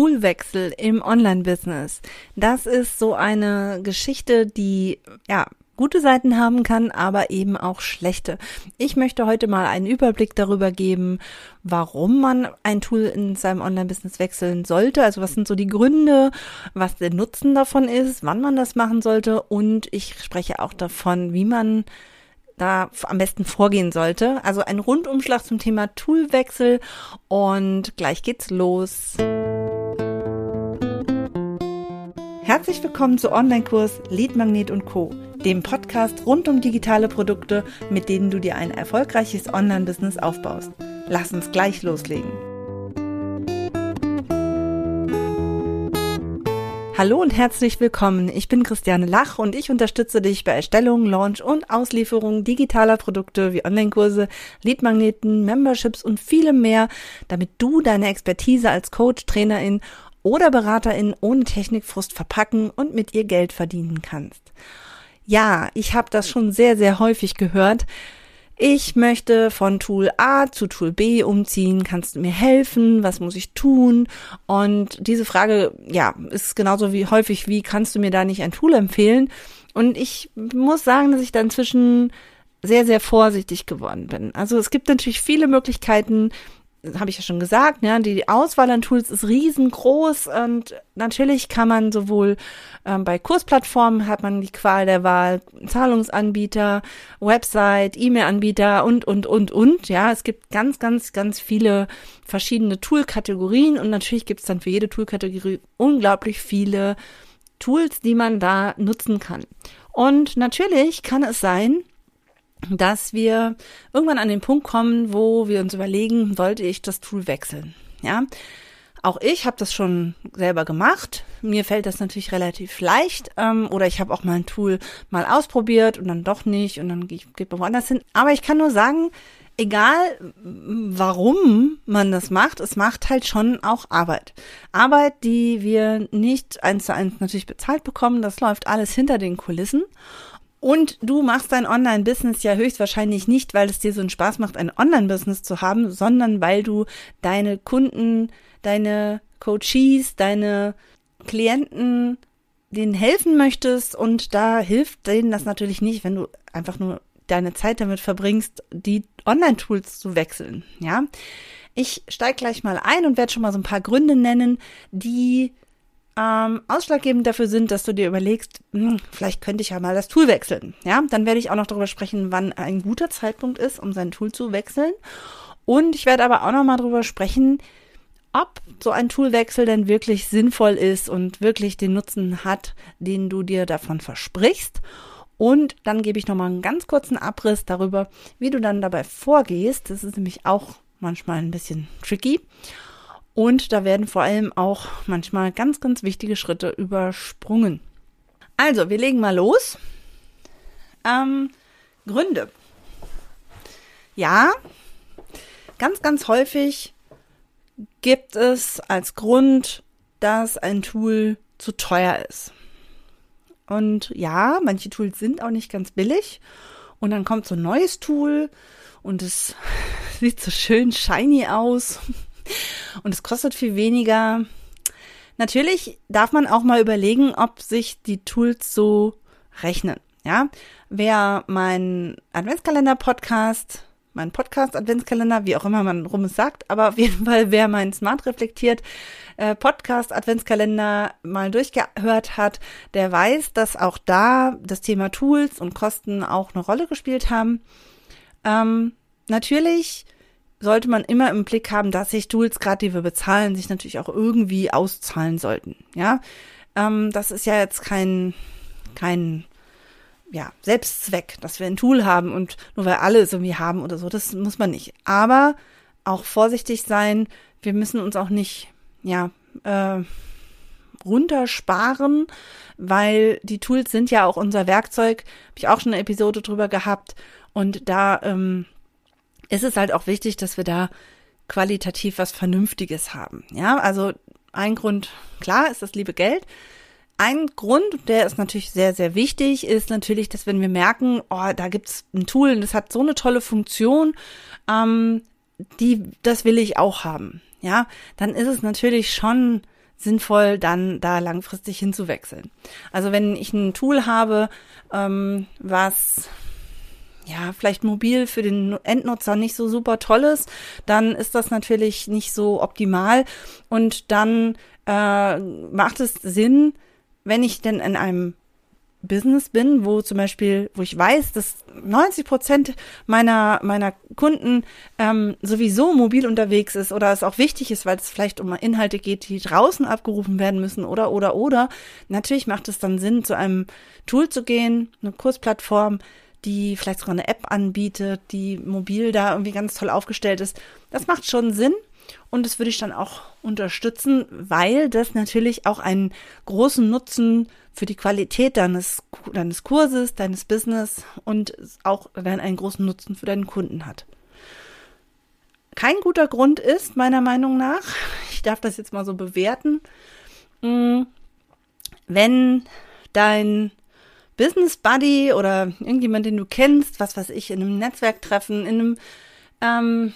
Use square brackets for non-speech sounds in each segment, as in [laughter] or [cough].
Toolwechsel im Online-Business. Das ist so eine Geschichte, die ja gute Seiten haben kann, aber eben auch schlechte. Ich möchte heute mal einen Überblick darüber geben, warum man ein Tool in seinem Online-Business wechseln sollte. Also was sind so die Gründe, was der Nutzen davon ist, wann man das machen sollte und ich spreche auch davon, wie man da am besten vorgehen sollte. Also ein Rundumschlag zum Thema Toolwechsel und gleich geht's los. Herzlich willkommen zu Online-Kurs Lead Magnet und Co., dem Podcast rund um digitale Produkte, mit denen du dir ein erfolgreiches Online-Business aufbaust. Lass uns gleich loslegen. Hallo und herzlich willkommen. Ich bin Christiane Lach und ich unterstütze dich bei Erstellung, Launch und Auslieferung digitaler Produkte wie Online-Kurse, Leadmagneten, Memberships und vielem mehr, damit du deine Expertise als Coach, Trainerin oder Beraterin ohne Technikfrust verpacken und mit ihr Geld verdienen kannst. Ja, ich habe das schon sehr, sehr häufig gehört ich möchte von Tool A zu Tool B umziehen, kannst du mir helfen, was muss ich tun? Und diese Frage, ja, ist genauso wie häufig, wie kannst du mir da nicht ein Tool empfehlen? Und ich muss sagen, dass ich da inzwischen sehr, sehr vorsichtig geworden bin. Also es gibt natürlich viele Möglichkeiten, habe ich ja schon gesagt, ja, die Auswahl an Tools ist riesengroß und natürlich kann man sowohl ähm, bei Kursplattformen hat man die Qual der Wahl, Zahlungsanbieter, Website, E-Mail-Anbieter und, und, und, und, ja, es gibt ganz, ganz, ganz viele verschiedene Tool-Kategorien und natürlich gibt es dann für jede Tool-Kategorie unglaublich viele Tools, die man da nutzen kann. Und natürlich kann es sein, dass wir irgendwann an den Punkt kommen, wo wir uns überlegen, wollte ich das Tool wechseln? Ja, auch ich habe das schon selber gemacht. Mir fällt das natürlich relativ leicht. Ähm, oder ich habe auch mal ein Tool mal ausprobiert und dann doch nicht und dann geht man woanders hin. Aber ich kann nur sagen, egal warum man das macht, es macht halt schon auch Arbeit. Arbeit, die wir nicht eins zu eins natürlich bezahlt bekommen. Das läuft alles hinter den Kulissen. Und du machst dein Online-Business ja höchstwahrscheinlich nicht, weil es dir so einen Spaß macht, ein Online-Business zu haben, sondern weil du deine Kunden, deine Coaches, deine Klienten denen helfen möchtest und da hilft denen das natürlich nicht, wenn du einfach nur deine Zeit damit verbringst, die Online-Tools zu wechseln, ja. Ich steige gleich mal ein und werde schon mal so ein paar Gründe nennen, die ähm, ausschlaggebend dafür sind, dass du dir überlegst, hm, vielleicht könnte ich ja mal das Tool wechseln. Ja, dann werde ich auch noch darüber sprechen, wann ein guter Zeitpunkt ist, um sein Tool zu wechseln. Und ich werde aber auch noch mal darüber sprechen, ob so ein Toolwechsel denn wirklich sinnvoll ist und wirklich den Nutzen hat, den du dir davon versprichst. Und dann gebe ich noch mal einen ganz kurzen Abriss darüber, wie du dann dabei vorgehst. Das ist nämlich auch manchmal ein bisschen tricky. Und da werden vor allem auch manchmal ganz, ganz wichtige Schritte übersprungen. Also, wir legen mal los. Ähm, Gründe. Ja, ganz, ganz häufig gibt es als Grund, dass ein Tool zu teuer ist. Und ja, manche Tools sind auch nicht ganz billig. Und dann kommt so ein neues Tool und es [laughs] sieht so schön shiny aus und es kostet viel weniger. Natürlich darf man auch mal überlegen, ob sich die Tools so rechnen. Ja, wer mein Adventskalender-Podcast, mein Podcast-Adventskalender, wie auch immer man rum es sagt, aber auf jeden Fall, wer mein Smart reflektiert äh, Podcast-Adventskalender mal durchgehört hat, der weiß, dass auch da das Thema Tools und Kosten auch eine Rolle gespielt haben. Ähm, natürlich sollte man immer im Blick haben, dass sich Tools, gerade die wir bezahlen, sich natürlich auch irgendwie auszahlen sollten. Ja, ähm, das ist ja jetzt kein kein ja Selbstzweck, dass wir ein Tool haben und nur weil alle es irgendwie haben oder so, das muss man nicht. Aber auch vorsichtig sein. Wir müssen uns auch nicht ja äh, runtersparen, weil die Tools sind ja auch unser Werkzeug. Habe ich auch schon eine Episode drüber gehabt und da ähm, ist es halt auch wichtig, dass wir da qualitativ was Vernünftiges haben. Ja, also ein Grund, klar, ist das liebe Geld. Ein Grund, der ist natürlich sehr, sehr wichtig, ist natürlich, dass wenn wir merken, oh, da gibt's ein Tool und das hat so eine tolle Funktion, ähm, die, das will ich auch haben. Ja, dann ist es natürlich schon sinnvoll, dann da langfristig hinzuwechseln. Also wenn ich ein Tool habe, ähm, was ja, vielleicht mobil für den Endnutzer nicht so super toll ist, dann ist das natürlich nicht so optimal. Und dann äh, macht es Sinn, wenn ich denn in einem Business bin, wo zum Beispiel, wo ich weiß, dass 90 Prozent meiner meiner Kunden ähm, sowieso mobil unterwegs ist oder es auch wichtig ist, weil es vielleicht um Inhalte geht, die draußen abgerufen werden müssen oder oder oder. Natürlich macht es dann Sinn, zu einem Tool zu gehen, eine Kursplattform, die vielleicht sogar eine App anbietet, die mobil da irgendwie ganz toll aufgestellt ist. Das macht schon Sinn. Und das würde ich dann auch unterstützen, weil das natürlich auch einen großen Nutzen für die Qualität deines, deines Kurses, deines Business und auch dann einen großen Nutzen für deinen Kunden hat. Kein guter Grund ist, meiner Meinung nach, [laughs] ich darf das jetzt mal so bewerten, mm, wenn dein Business Buddy oder irgendjemand, den du kennst, was weiß ich, in einem Netzwerktreffen, in einem, ähm,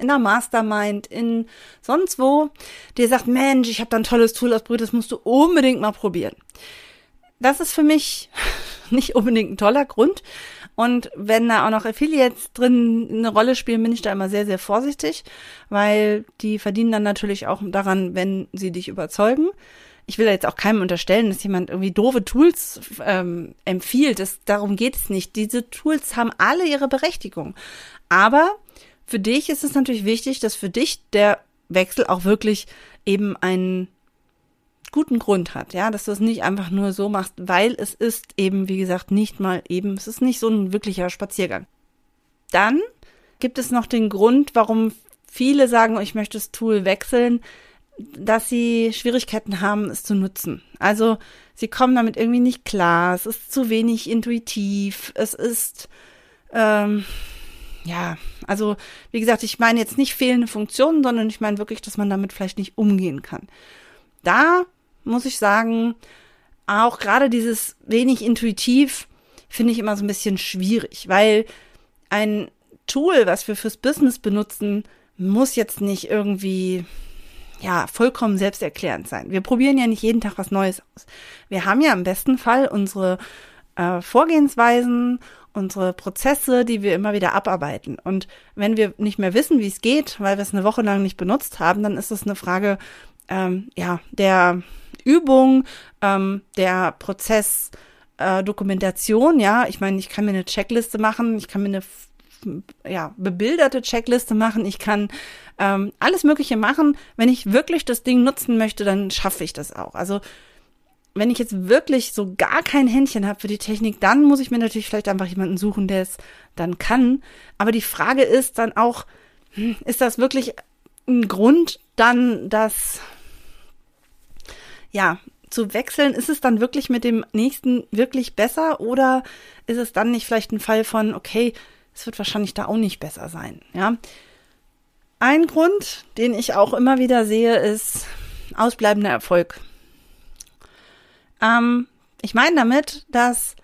in einer Mastermind, in sonst wo, dir sagt, Mensch, ich habe da ein tolles Tool ausprobiert, das musst du unbedingt mal probieren. Das ist für mich [laughs] nicht unbedingt ein toller Grund. Und wenn da auch noch Affiliates drin eine Rolle spielen, bin ich da immer sehr, sehr vorsichtig, weil die verdienen dann natürlich auch daran, wenn sie dich überzeugen ich will jetzt auch keinem unterstellen, dass jemand irgendwie doofe Tools ähm, empfiehlt. Das, darum geht es nicht. Diese Tools haben alle ihre Berechtigung. Aber für dich ist es natürlich wichtig, dass für dich der Wechsel auch wirklich eben einen guten Grund hat, ja, dass du es nicht einfach nur so machst, weil es ist eben, wie gesagt, nicht mal eben, es ist nicht so ein wirklicher Spaziergang. Dann gibt es noch den Grund, warum viele sagen, ich möchte das Tool wechseln, dass sie Schwierigkeiten haben, es zu nutzen. Also sie kommen damit irgendwie nicht klar. Es ist zu wenig intuitiv. Es ist ähm, ja, also wie gesagt, ich meine jetzt nicht fehlende Funktionen, sondern ich meine wirklich, dass man damit vielleicht nicht umgehen kann. Da muss ich sagen, auch gerade dieses wenig intuitiv finde ich immer so ein bisschen schwierig, weil ein Tool, was wir fürs Business benutzen, muss jetzt nicht irgendwie ja, vollkommen selbsterklärend sein. Wir probieren ja nicht jeden Tag was Neues aus. Wir haben ja im besten Fall unsere äh, Vorgehensweisen, unsere Prozesse, die wir immer wieder abarbeiten. Und wenn wir nicht mehr wissen, wie es geht, weil wir es eine Woche lang nicht benutzt haben, dann ist es eine Frage ähm, ja, der Übung, ähm, der Prozess, äh, Dokumentation, ja, ich meine, ich kann mir eine Checkliste machen, ich kann mir eine ja, bebilderte Checkliste machen, ich kann ähm, alles Mögliche machen. Wenn ich wirklich das Ding nutzen möchte, dann schaffe ich das auch. Also wenn ich jetzt wirklich so gar kein Händchen habe für die Technik, dann muss ich mir natürlich vielleicht einfach jemanden suchen, der es dann kann. Aber die Frage ist dann auch, hm, ist das wirklich ein Grund, dann das, ja, zu wechseln? Ist es dann wirklich mit dem nächsten wirklich besser oder ist es dann nicht vielleicht ein Fall von, okay, es wird wahrscheinlich da auch nicht besser sein, ja? Ein Grund, den ich auch immer wieder sehe, ist ausbleibender Erfolg. Ähm, ich meine damit, dass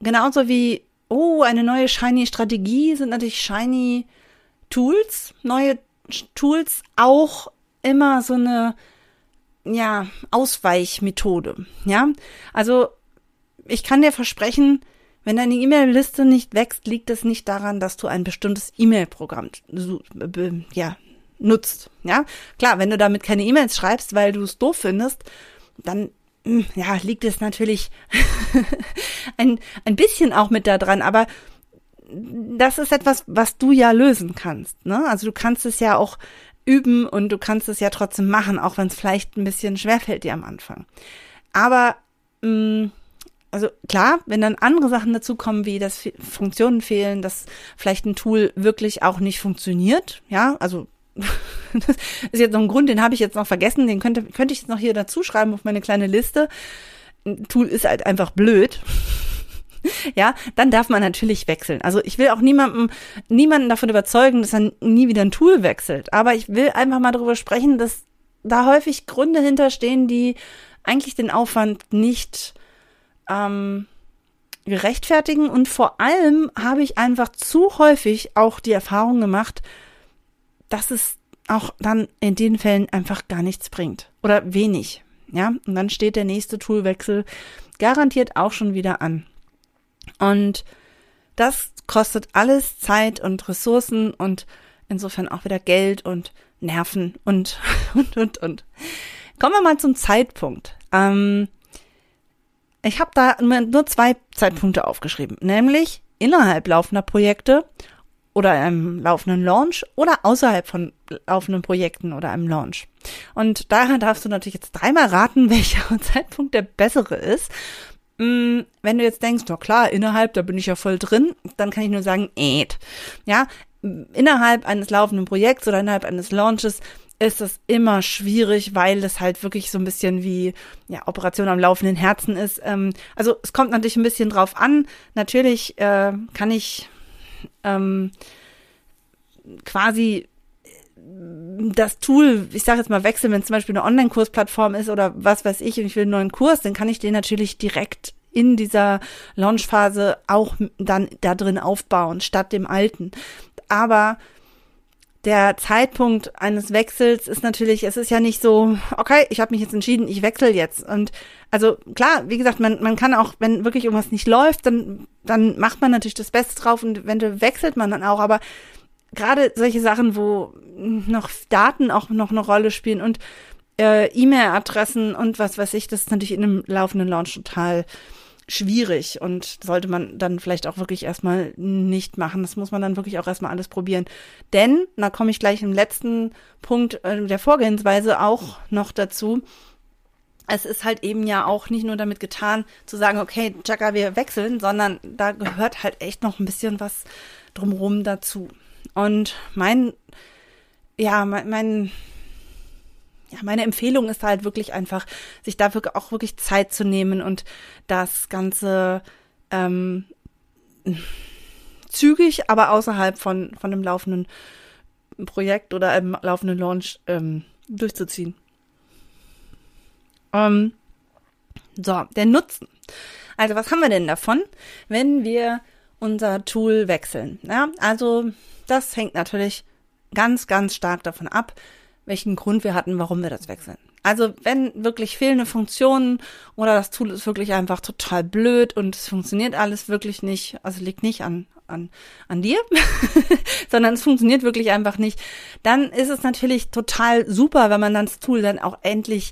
genauso wie, oh, eine neue shiny Strategie sind natürlich shiny Tools, neue Tools auch immer so eine, ja, Ausweichmethode, ja. Also, ich kann dir versprechen, wenn deine E-Mail-Liste nicht wächst, liegt es nicht daran, dass du ein bestimmtes E-Mail-Programm ja, nutzt. Ja, klar, wenn du damit keine E-Mails schreibst, weil du es doof findest, dann hm, ja, liegt es natürlich [laughs] ein, ein bisschen auch mit da dran, aber das ist etwas, was du ja lösen kannst. Ne? Also du kannst es ja auch üben und du kannst es ja trotzdem machen, auch wenn es vielleicht ein bisschen schwerfällt dir am Anfang. Aber mh, hm, also klar, wenn dann andere Sachen dazukommen, wie dass Funktionen fehlen, dass vielleicht ein Tool wirklich auch nicht funktioniert, ja, also [laughs] das ist jetzt noch ein Grund, den habe ich jetzt noch vergessen, den könnte, könnte ich jetzt noch hier dazu schreiben auf meine kleine Liste. Ein Tool ist halt einfach blöd. [laughs] ja, dann darf man natürlich wechseln. Also ich will auch niemandem, niemanden davon überzeugen, dass er nie wieder ein Tool wechselt. Aber ich will einfach mal darüber sprechen, dass da häufig Gründe hinterstehen, die eigentlich den Aufwand nicht ähm, rechtfertigen. Und vor allem habe ich einfach zu häufig auch die Erfahrung gemacht, dass es auch dann in den Fällen einfach gar nichts bringt oder wenig. Ja, und dann steht der nächste Toolwechsel garantiert auch schon wieder an. Und das kostet alles Zeit und Ressourcen und insofern auch wieder Geld und Nerven und, [laughs] und, und, und. Kommen wir mal zum Zeitpunkt. Ähm, ich habe da nur zwei Zeitpunkte aufgeschrieben, nämlich innerhalb laufender Projekte oder einem laufenden Launch oder außerhalb von laufenden Projekten oder einem Launch. Und daher darfst du natürlich jetzt dreimal raten, [laughs] welcher Zeitpunkt der bessere ist. Mm, wenn du jetzt denkst, na klar, innerhalb, da bin ich ja voll drin, dann kann ich nur sagen, äht. Ja, innerhalb eines laufenden Projekts oder innerhalb eines Launches ist es immer schwierig, weil es halt wirklich so ein bisschen wie ja, Operation am laufenden Herzen ist. Ähm, also es kommt natürlich ein bisschen drauf an. Natürlich äh, kann ich ähm, quasi das Tool, ich sage jetzt mal wechseln, wenn es zum Beispiel eine Online-Kursplattform ist oder was weiß ich und ich will einen neuen Kurs, dann kann ich den natürlich direkt in dieser Launchphase auch dann da drin aufbauen, statt dem alten. Aber der Zeitpunkt eines Wechsels ist natürlich, es ist ja nicht so, okay, ich habe mich jetzt entschieden, ich wechsle jetzt. Und also klar, wie gesagt, man, man kann auch, wenn wirklich irgendwas nicht läuft, dann, dann macht man natürlich das Beste drauf und du wechselt man dann auch. Aber gerade solche Sachen, wo noch Daten auch noch eine Rolle spielen und äh, E-Mail-Adressen und was weiß ich, das ist natürlich in einem laufenden Launch total schwierig und sollte man dann vielleicht auch wirklich erstmal nicht machen. Das muss man dann wirklich auch erstmal alles probieren. Denn, da komme ich gleich im letzten Punkt äh, der Vorgehensweise auch noch dazu. Es ist halt eben ja auch nicht nur damit getan, zu sagen, okay, Chaka, wir wechseln, sondern da gehört halt echt noch ein bisschen was drumherum dazu. Und mein, ja, mein, mein ja, meine Empfehlung ist halt wirklich einfach, sich dafür auch wirklich Zeit zu nehmen und das Ganze ähm, zügig, aber außerhalb von, von dem laufenden Projekt oder einem laufenden Launch ähm, durchzuziehen. Ähm, so, der Nutzen. Also, was haben wir denn davon, wenn wir unser Tool wechseln? Ja, also, das hängt natürlich ganz, ganz stark davon ab, welchen Grund wir hatten, warum wir das wechseln. Also wenn wirklich fehlende Funktionen oder das Tool ist wirklich einfach total blöd und es funktioniert alles wirklich nicht, also liegt nicht an an, an dir, [laughs] sondern es funktioniert wirklich einfach nicht, dann ist es natürlich total super, wenn man dann das Tool dann auch endlich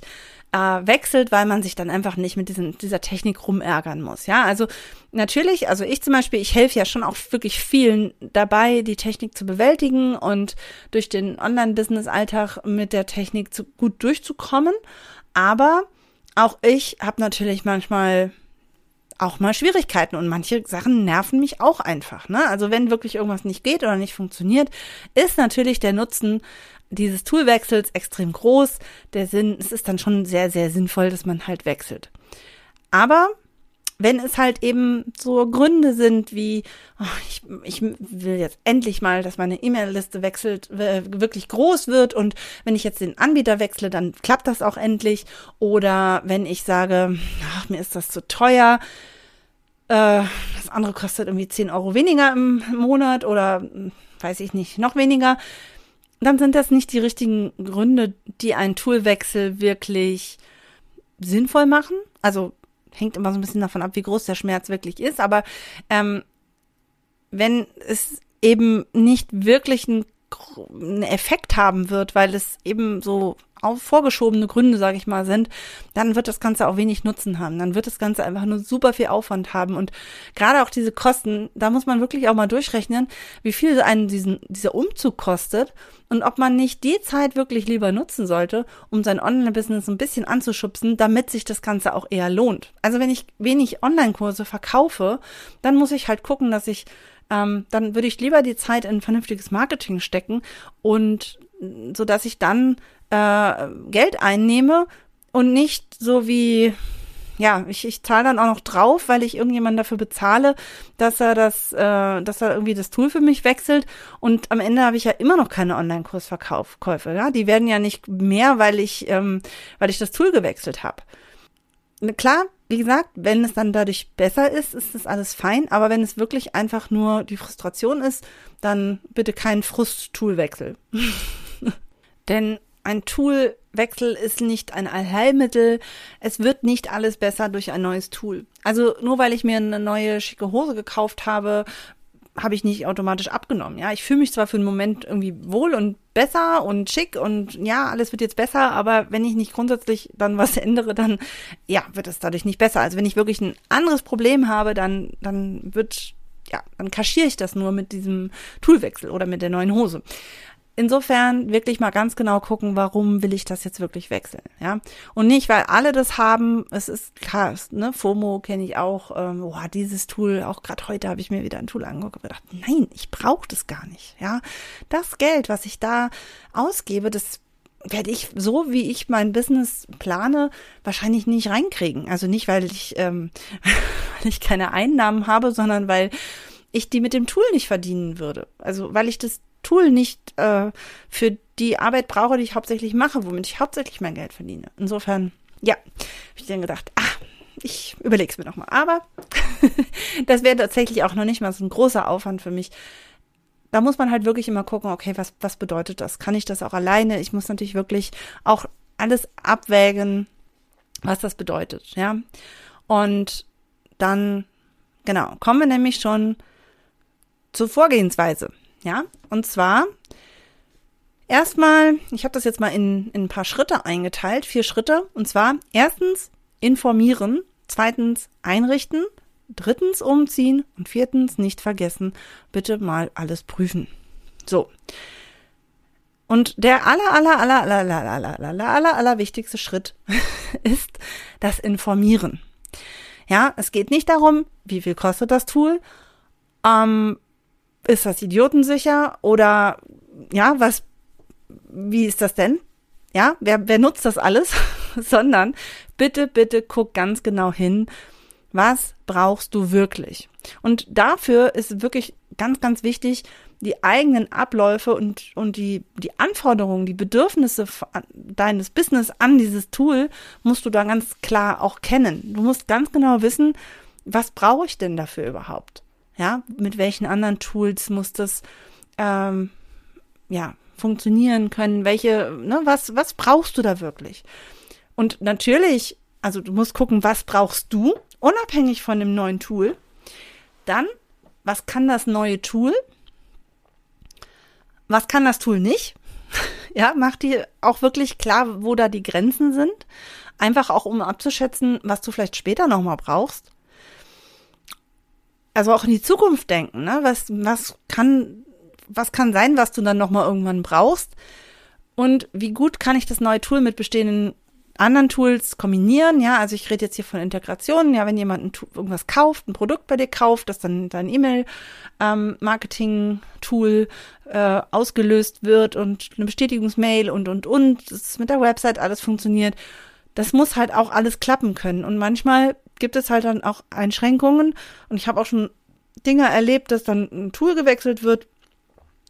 äh, wechselt, weil man sich dann einfach nicht mit diesen, dieser Technik rumärgern muss. Ja, also natürlich, also ich zum Beispiel, ich helfe ja schon auch wirklich vielen dabei, die Technik zu bewältigen und durch den Online-Business-Alltag mit der Technik zu, gut durchzukommen. Aber auch ich habe natürlich manchmal auch mal Schwierigkeiten und manche Sachen nerven mich auch einfach. Ne? Also wenn wirklich irgendwas nicht geht oder nicht funktioniert, ist natürlich der Nutzen dieses Toolwechsels extrem groß. Der Sinn, es ist dann schon sehr, sehr sinnvoll, dass man halt wechselt. Aber wenn es halt eben so Gründe sind wie, oh, ich, ich will jetzt endlich mal, dass meine E-Mail-Liste wechselt, wirklich groß wird und wenn ich jetzt den Anbieter wechsle, dann klappt das auch endlich. Oder wenn ich sage, ach, mir ist das zu teuer, äh, das andere kostet irgendwie 10 Euro weniger im Monat oder weiß ich nicht, noch weniger, dann sind das nicht die richtigen Gründe, die einen Toolwechsel wirklich sinnvoll machen. Also hängt immer so ein bisschen davon ab, wie groß der Schmerz wirklich ist. Aber ähm, wenn es eben nicht wirklich einen, einen Effekt haben wird, weil es eben so vorgeschobene Gründe, sage ich mal, sind, dann wird das Ganze auch wenig Nutzen haben. Dann wird das Ganze einfach nur super viel Aufwand haben. Und gerade auch diese Kosten, da muss man wirklich auch mal durchrechnen, wie viel einen diesen, dieser Umzug kostet und ob man nicht die Zeit wirklich lieber nutzen sollte, um sein Online-Business ein bisschen anzuschubsen, damit sich das Ganze auch eher lohnt. Also wenn ich wenig Online-Kurse verkaufe, dann muss ich halt gucken, dass ich ähm, dann würde ich lieber die Zeit in vernünftiges Marketing stecken und so dass ich dann äh, Geld einnehme und nicht so wie ja, ich, ich zahle dann auch noch drauf, weil ich irgendjemanden dafür bezahle, dass er das, äh, dass er irgendwie das Tool für mich wechselt. Und am Ende habe ich ja immer noch keine Online-Kursverkäufe. Ja, die werden ja nicht mehr, weil ich, ähm, weil ich das Tool gewechselt habe. Klar, wie gesagt, wenn es dann dadurch besser ist, ist das alles fein. Aber wenn es wirklich einfach nur die Frustration ist, dann bitte kein Frust-Toolwechsel. [laughs] Denn ein Toolwechsel ist nicht ein Allheilmittel. Es wird nicht alles besser durch ein neues Tool. Also nur weil ich mir eine neue schicke Hose gekauft habe, habe ich nicht automatisch abgenommen. Ja, ich fühle mich zwar für einen Moment irgendwie wohl und besser und schick und ja, alles wird jetzt besser, aber wenn ich nicht grundsätzlich dann was [laughs] ändere, dann ja, wird es dadurch nicht besser. Also wenn ich wirklich ein anderes Problem habe, dann dann wird ja, dann kaschiere ich das nur mit diesem Toolwechsel oder mit der neuen Hose. Insofern wirklich mal ganz genau gucken, warum will ich das jetzt wirklich wechseln, ja? Und nicht, weil alle das haben. Es ist klar, ne? FOMO kenne ich auch. Ähm, boah, dieses Tool. Auch gerade heute habe ich mir wieder ein Tool angeguckt und gedacht, nein, ich brauche das gar nicht, ja? Das Geld, was ich da ausgebe, das werde ich so, wie ich mein Business plane, wahrscheinlich nicht reinkriegen. Also nicht, weil ich, ähm, [laughs] weil ich keine Einnahmen habe, sondern weil ich die mit dem Tool nicht verdienen würde. Also weil ich das Tool nicht äh, für die Arbeit brauche, die ich hauptsächlich mache, womit ich hauptsächlich mein Geld verdiene. Insofern, ja, habe ich dann gedacht, ah, ich überlege es mir nochmal. Aber [laughs] das wäre tatsächlich auch noch nicht mal so ein großer Aufwand für mich. Da muss man halt wirklich immer gucken, okay, was, was bedeutet das? Kann ich das auch alleine? Ich muss natürlich wirklich auch alles abwägen, was das bedeutet, ja. Und dann, genau, kommen wir nämlich schon zur Vorgehensweise. Ja, und zwar erstmal, ich habe das jetzt mal in, in ein paar Schritte eingeteilt, vier Schritte. Und zwar erstens informieren, zweitens einrichten, drittens umziehen und viertens nicht vergessen, bitte mal alles prüfen. So. Und der aller, aller, aller, aller, aller, aller, aller, aller, aller wichtigste Schritt ist das Informieren. Ja, es geht nicht darum, wie viel kostet das Tool, ähm, ist das idiotensicher oder ja, was, wie ist das denn? Ja, wer, wer nutzt das alles? [laughs] Sondern bitte, bitte guck ganz genau hin, was brauchst du wirklich? Und dafür ist wirklich ganz, ganz wichtig, die eigenen Abläufe und, und die, die Anforderungen, die Bedürfnisse deines Business an dieses Tool musst du da ganz klar auch kennen. Du musst ganz genau wissen, was brauche ich denn dafür überhaupt? Ja, mit welchen anderen Tools muss das ähm, ja funktionieren können? Welche, ne, was, was brauchst du da wirklich? Und natürlich, also du musst gucken, was brauchst du, unabhängig von dem neuen Tool. Dann, was kann das neue Tool? Was kann das Tool nicht? [laughs] ja, mach dir auch wirklich klar, wo da die Grenzen sind. Einfach auch, um abzuschätzen, was du vielleicht später nochmal brauchst also auch in die Zukunft denken, ne? Was, was kann, was kann sein, was du dann nochmal irgendwann brauchst? Und wie gut kann ich das neue Tool mit bestehenden anderen Tools kombinieren? Ja, also ich rede jetzt hier von Integrationen. Ja, wenn jemand irgendwas kauft, ein Produkt bei dir kauft, das dann dein E-Mail-Marketing-Tool ähm, äh, ausgelöst wird und eine Bestätigungsmail und, und, und, das mit der Website alles funktioniert. Das muss halt auch alles klappen können. Und manchmal gibt es halt dann auch Einschränkungen. Und ich habe auch schon Dinge erlebt, dass dann ein Tool gewechselt wird,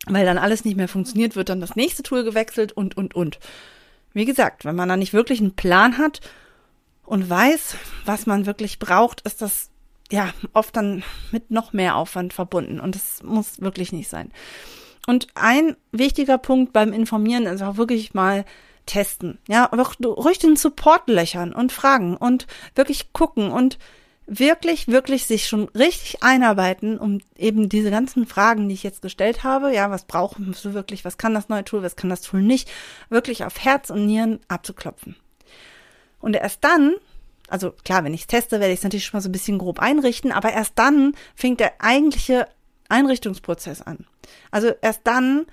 weil dann alles nicht mehr funktioniert, wird dann das nächste Tool gewechselt und, und, und. Wie gesagt, wenn man da nicht wirklich einen Plan hat und weiß, was man wirklich braucht, ist das ja oft dann mit noch mehr Aufwand verbunden. Und das muss wirklich nicht sein. Und ein wichtiger Punkt beim Informieren ist auch wirklich mal testen. Ja, aber ruhig den Support löchern und fragen und wirklich gucken und wirklich, wirklich sich schon richtig einarbeiten, um eben diese ganzen Fragen, die ich jetzt gestellt habe, ja, was brauchen du wirklich, was kann das neue Tool, was kann das Tool nicht, wirklich auf Herz und Nieren abzuklopfen. Und erst dann, also klar, wenn ich es teste, werde ich es natürlich schon mal so ein bisschen grob einrichten, aber erst dann fängt der eigentliche Einrichtungsprozess an. Also erst dann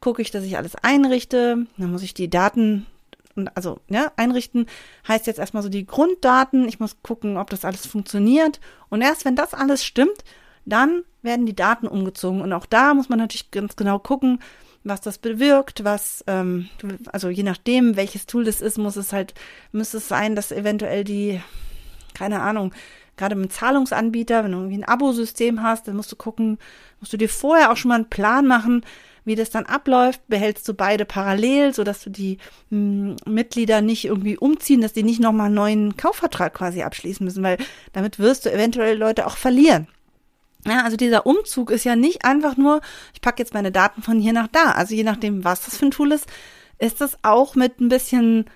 gucke ich, dass ich alles einrichte. Dann muss ich die Daten, also ja, einrichten heißt jetzt erstmal so die Grunddaten. Ich muss gucken, ob das alles funktioniert. Und erst wenn das alles stimmt, dann werden die Daten umgezogen. Und auch da muss man natürlich ganz genau gucken, was das bewirkt, was, ähm, also je nachdem, welches Tool das ist, muss es halt, müsste es sein, dass eventuell die, keine Ahnung, gerade mit Zahlungsanbieter, wenn du irgendwie ein Abosystem hast, dann musst du gucken, musst du dir vorher auch schon mal einen Plan machen, wie das dann abläuft, behältst du beide parallel, so dass du die hm, Mitglieder nicht irgendwie umziehen, dass die nicht nochmal einen neuen Kaufvertrag quasi abschließen müssen, weil damit wirst du eventuell Leute auch verlieren. Ja, also dieser Umzug ist ja nicht einfach nur, ich packe jetzt meine Daten von hier nach da. Also je nachdem, was das für ein Tool ist, ist das auch mit ein bisschen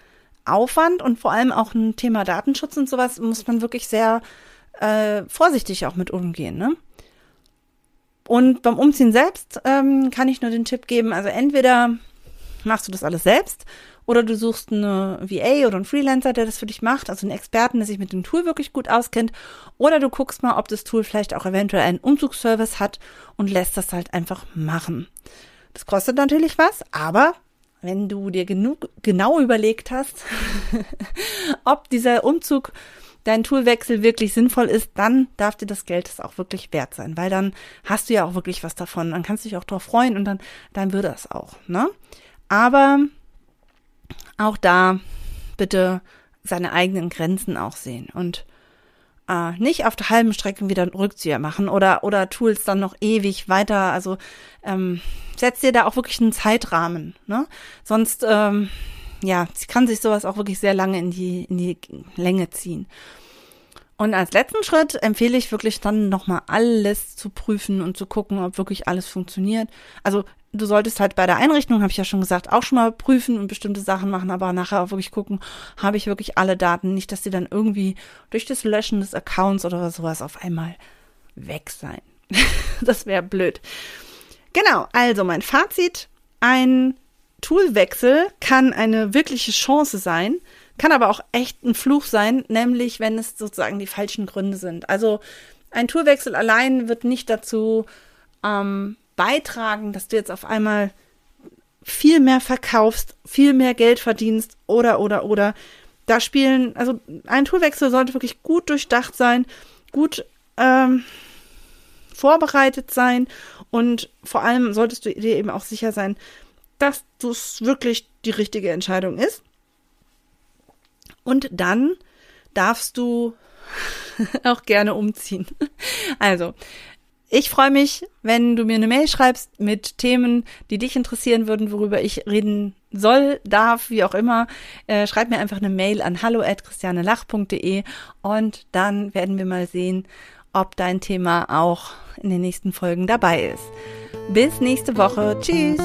Aufwand und vor allem auch ein Thema Datenschutz und sowas muss man wirklich sehr äh, vorsichtig auch mit umgehen. Ne? Und beim Umziehen selbst ähm, kann ich nur den Tipp geben, also entweder machst du das alles selbst oder du suchst eine VA oder einen Freelancer, der das für dich macht, also einen Experten, der sich mit dem Tool wirklich gut auskennt. Oder du guckst mal, ob das Tool vielleicht auch eventuell einen Umzugsservice hat und lässt das halt einfach machen. Das kostet natürlich was, aber wenn du dir genug, genau überlegt hast, [laughs] ob dieser Umzug dein Toolwechsel wirklich sinnvoll ist, dann darf dir das Geld das auch wirklich wert sein, weil dann hast du ja auch wirklich was davon. Dann kannst du dich auch darauf freuen und dann, dann wird das auch, ne? Aber auch da bitte seine eigenen Grenzen auch sehen und äh, nicht auf der halben Strecke wieder einen Rückzieher machen oder, oder Tools dann noch ewig weiter. Also ähm, setz dir da auch wirklich einen Zeitrahmen. Ne? Sonst ähm, ja, kann sich sowas auch wirklich sehr lange in die, in die Länge ziehen. Und als letzten Schritt empfehle ich wirklich dann nochmal alles zu prüfen und zu gucken, ob wirklich alles funktioniert. Also du solltest halt bei der Einrichtung, habe ich ja schon gesagt, auch schon mal prüfen und bestimmte Sachen machen, aber nachher auch wirklich gucken, habe ich wirklich alle Daten, nicht, dass die dann irgendwie durch das Löschen des Accounts oder sowas auf einmal weg sein. [laughs] das wäre blöd. Genau, also mein Fazit, ein Toolwechsel kann eine wirkliche Chance sein, kann aber auch echt ein Fluch sein, nämlich wenn es sozusagen die falschen Gründe sind. Also ein Toolwechsel allein wird nicht dazu ähm, beitragen, dass du jetzt auf einmal viel mehr verkaufst, viel mehr Geld verdienst oder, oder, oder. Da spielen, also ein Toolwechsel sollte wirklich gut durchdacht sein, gut ähm, vorbereitet sein und vor allem solltest du dir eben auch sicher sein, dass das wirklich die richtige Entscheidung ist. Und dann darfst du [laughs] auch gerne umziehen. [laughs] Also, ich freue mich, wenn du mir eine Mail schreibst mit Themen, die dich interessieren würden, worüber ich reden soll, darf, wie auch immer. Äh, schreib mir einfach eine Mail an hallo@christianelach.de und dann werden wir mal sehen, ob dein Thema auch in den nächsten Folgen dabei ist. Bis nächste Woche. Tschüss.